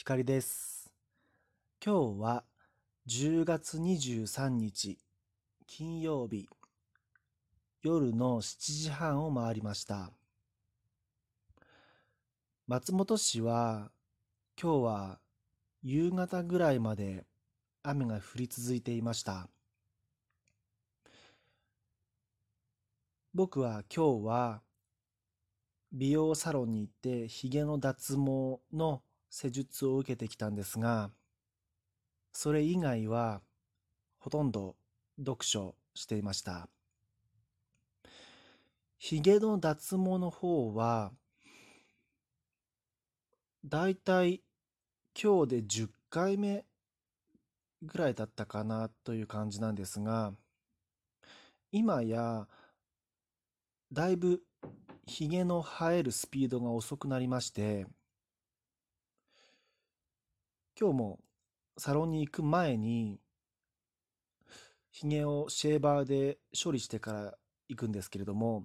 光です。今日は10月23日金曜日夜の7時半を回りました。松本市は今日は夕方ぐらいまで雨が降り続いていました。僕は今日は美容サロンに行って髭の脱毛の施術を受けてきたんですが、それ以外はほとんど読書していました。髭の脱毛の方は、だいたい今日で10回目ぐらいだったかなという感じなんですが、今やだいぶ髭の生えるスピードが遅くなりまして、今日もサロンに行く前に、髭をシェーバーで処理してから行くんですけれども、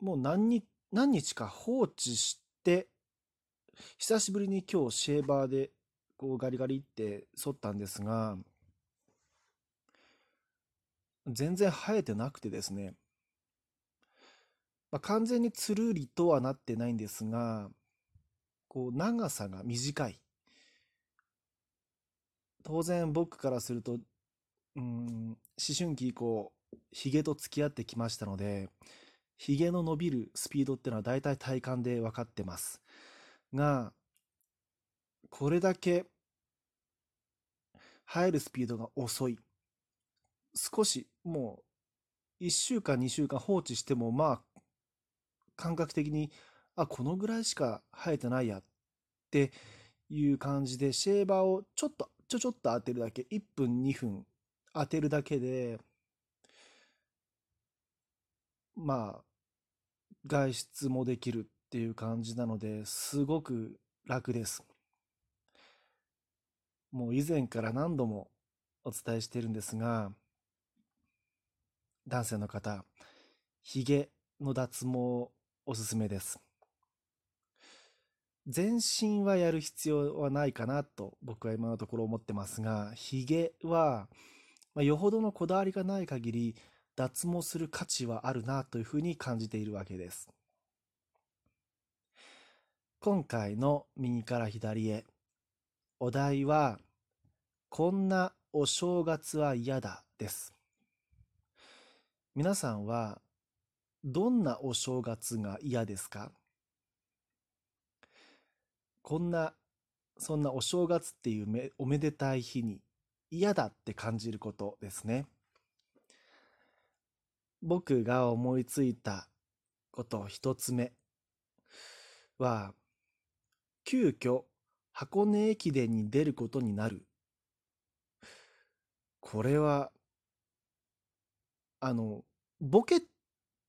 もう何日何日か放置して、久しぶりに今日シェーバーでこうガリガリって剃ったんですが、全然生えてなくてですね、まあ、完全につるりとはなってないんですが、こう長さが短い。当然僕からすると、うん、思春期以降、ヒゲと付き合ってきましたので、ヒゲの伸びるスピードっていうのは大体体感で分かってます。が、これだけ生えるスピードが遅い。少しもう1週間2週間放置してもまあ感覚的にあ、このぐらいしか生えてないやっていう感じで、シェーバーをちょっと、ちょちょっと当てるだけ、1分2分当てるだけで、まあ、外出もできるっていう感じなので、すごく楽です。もう以前から何度もお伝えしてるんですが、男性の方、髭の脱毛おすすめです。全身はやる必要はないかなと僕は今のところ思ってますが、ヒゲは、まあ、よほどのこだわりがない限り脱毛する価値はあるなというふうに感じているわけです。今回の右から左へ、お題は、こんなお正月は嫌だです。皆さんはどんなお正月が嫌ですか？こんな、そんなお正月っていうめおめでたい日に嫌だって感じることですね。僕が思いついたこと一つ目は、急遽箱根駅伝に出ることになる。これは、あの、ボケっ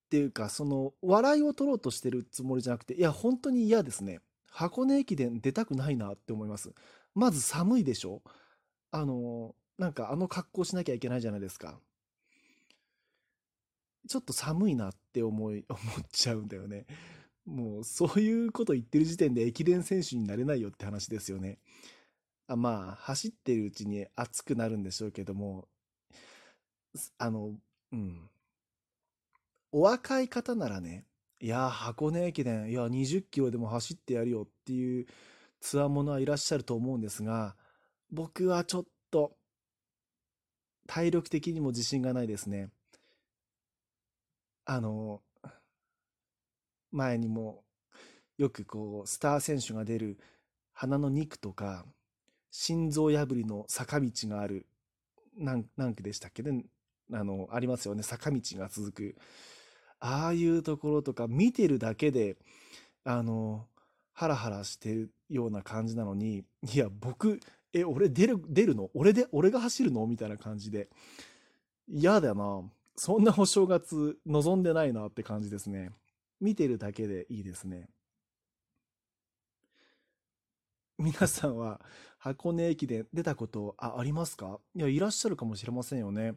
ていうか、その、笑いを取ろうとしてるつもりじゃなくて、いや、本当に嫌ですね。箱根駅伝出たくないなって思います。まず寒いでしょ？あの、なんかあの格好しなきゃいけないじゃないですか。ちょっと寒いなって思い、思っちゃうんだよね。もう、そういうこと言ってる時点で駅伝選手になれないよって話ですよね。あまあ、走ってるうちに暑くなるんでしょうけども、あの、うん。お若い方ならね、いや、箱根駅伝、いや、20キロでも走ってやるよっていうつわものはいらっしゃると思うんですが、僕はちょっと、体力的にも自信がないですね。あの、前にも、よくこう、スター選手が出る鼻の2区とか、心臓破りの坂道がある、何区でしたっけ？ね、あの、ありますよね、坂道が続く。ああいうところとか見てるだけで、あの、ハラハラしてるような感じなのに、いや、僕、え、俺出る、出るの？俺で、俺が走るの？みたいな感じで。嫌だな。そんなお正月望んでないなって感じですね。見てるだけでいいですね。皆さんは箱根駅伝出たことあありますか？いや、いらっしゃるかもしれませんよね。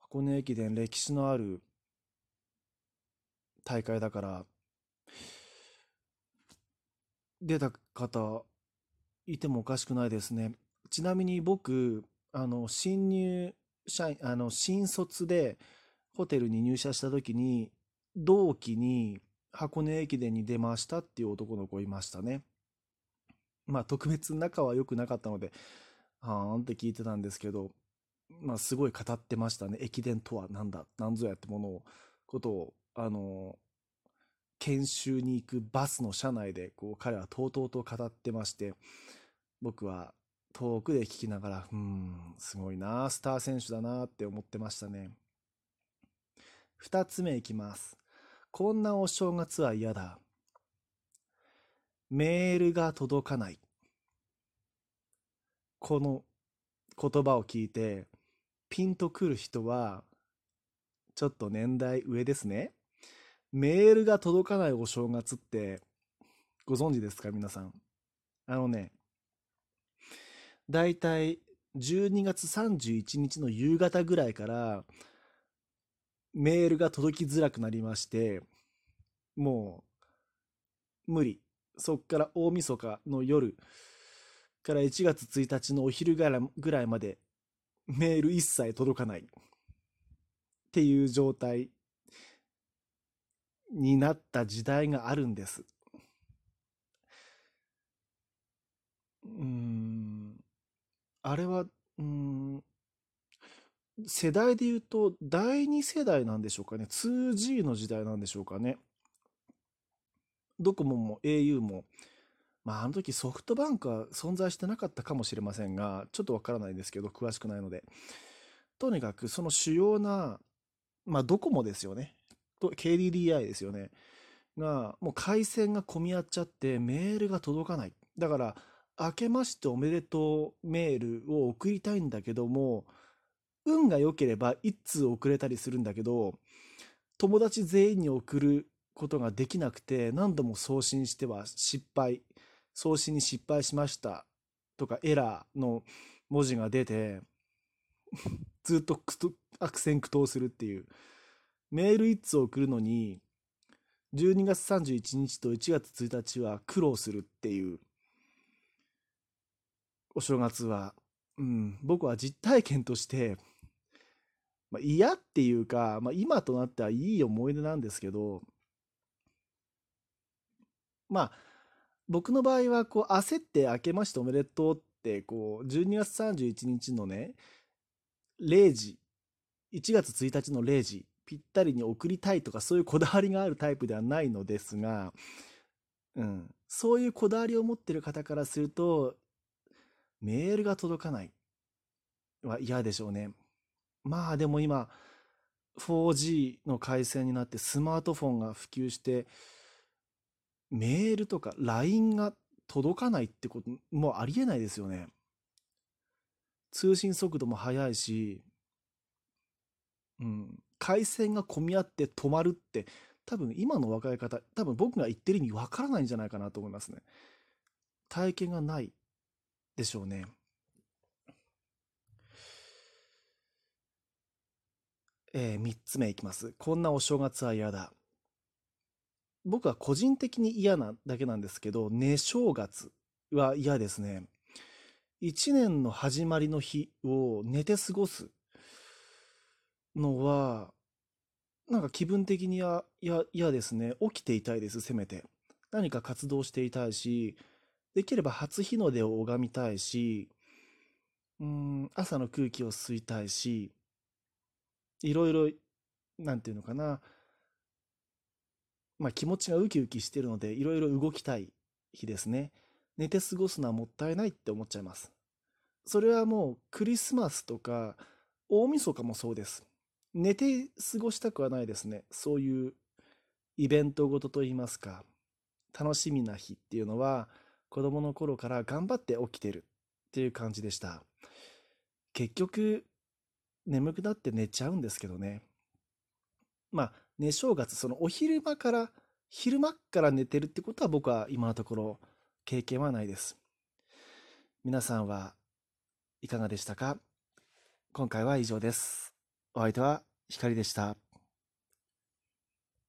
箱根駅伝歴史のある大会だから、出た方いてもおかしくないですね。ちなみに僕、あの、新入社員、あの、新卒でホテルに入社した時に、同期に箱根駅伝に出ましたっていう男の子いましたね。まあ、特別仲は良くなかったので、はーんって聞いてたんですけど、まあ、すごい語ってましたね。駅伝とは何だ、何ぞやってものを、ことを、あの、研修に行くバスの車内で、こう、彼はとうとうと語ってまして、僕は遠くで聞きながら、うん、すごいな、スター選手だなって思ってましたね。二つ目いきます。こんなお正月は嫌だ。メールが届かない。この言葉を聞いて、ピンとくる人は、ちょっと年代上ですね。メールが届かないお正月って、ご存知ですか皆さん？あのね、だいたい12月31日の夕方ぐらいから、メールが届きづらくなりまして、もう、無理。そっから大晦日の夜から1月1日のお昼ぐらいまでメール一切届かないっていう状態になった時代があるんです。うん。あれは、うん、世代で言うと第2世代なんでしょうかね。2G の時代なんでしょうかね。ドコモも au も、まあ、あの時ソフトバンクは存在してなかったかもしれませんが、ちょっとわからないですけど、詳しくないので。とにかく、その主要な、まあ、ドコモですよね。KDDI ですよね。が、もう回線が混み合っちゃって、メールが届かない。だから、明けましておめでとうメールを送りたいんだけども、運が良ければ一通送れたりするんだけど、友達全員に送ることができなくて、何度も送信しては失敗、送信に失敗しましたとかエラーの文字が出て、ずっと悪戦苦闘するっていう。メール1通送るのに、12月31日と1月1日は苦労するっていう、お正月は、うん、僕は実体験として、まあ、嫌っていうか、まあ、今となってはいい思い出なんですけど、まあ、僕の場合は、こう、焦って明けましておめでとうって、こう、12月31日のね、0時、1月1日の0時、ぴったりに送りたいとか、そういうこだわりがあるタイプではないのですが、うん、そういうこだわりを持ってる方からすると、メールが届かないは嫌でしょうね。まあでも今、4G の回線になってスマートフォンが普及して、メールとか LINE が届かないってこともありえないですよね。通信速度も速いし、うん、回線が混み合って止まるって多分今の若い方、多分僕が言ってる意味わからないんじゃないかなと思いますね。体験がないでしょうね。えー、3つ目いきます。こんなお正月は嫌だ。僕は個人的に嫌なだけなんですけど、寝正月は嫌ですね。一年の始まりの日を寝て過ごすのは、なんか気分的にはいや嫌ですね。起きていたいです、せめて。何か活動していたいし、できれば初日の出を拝みたいし、うん、朝の空気を吸いたいし、いろいろ、なんていうのかな、まあ気持ちがウキウキしてるので、いろいろ動きたい日ですね。寝て過ごすのはもったいないって思っちゃいます。それはもうクリスマスとか大晦日もそうです。寝て過ごしたくはないですね。そういうイベントごとといいますか、楽しみな日っていうのは子供の頃から頑張って起きてるっていう感じでした。結局、眠くなって寝ちゃうんですけどね。まあ、寝正月、そのお昼間から、昼間から寝てるってことは僕は今のところ経験はないです。皆さんはいかがでしたか？今回は以上です。お相手は光でした。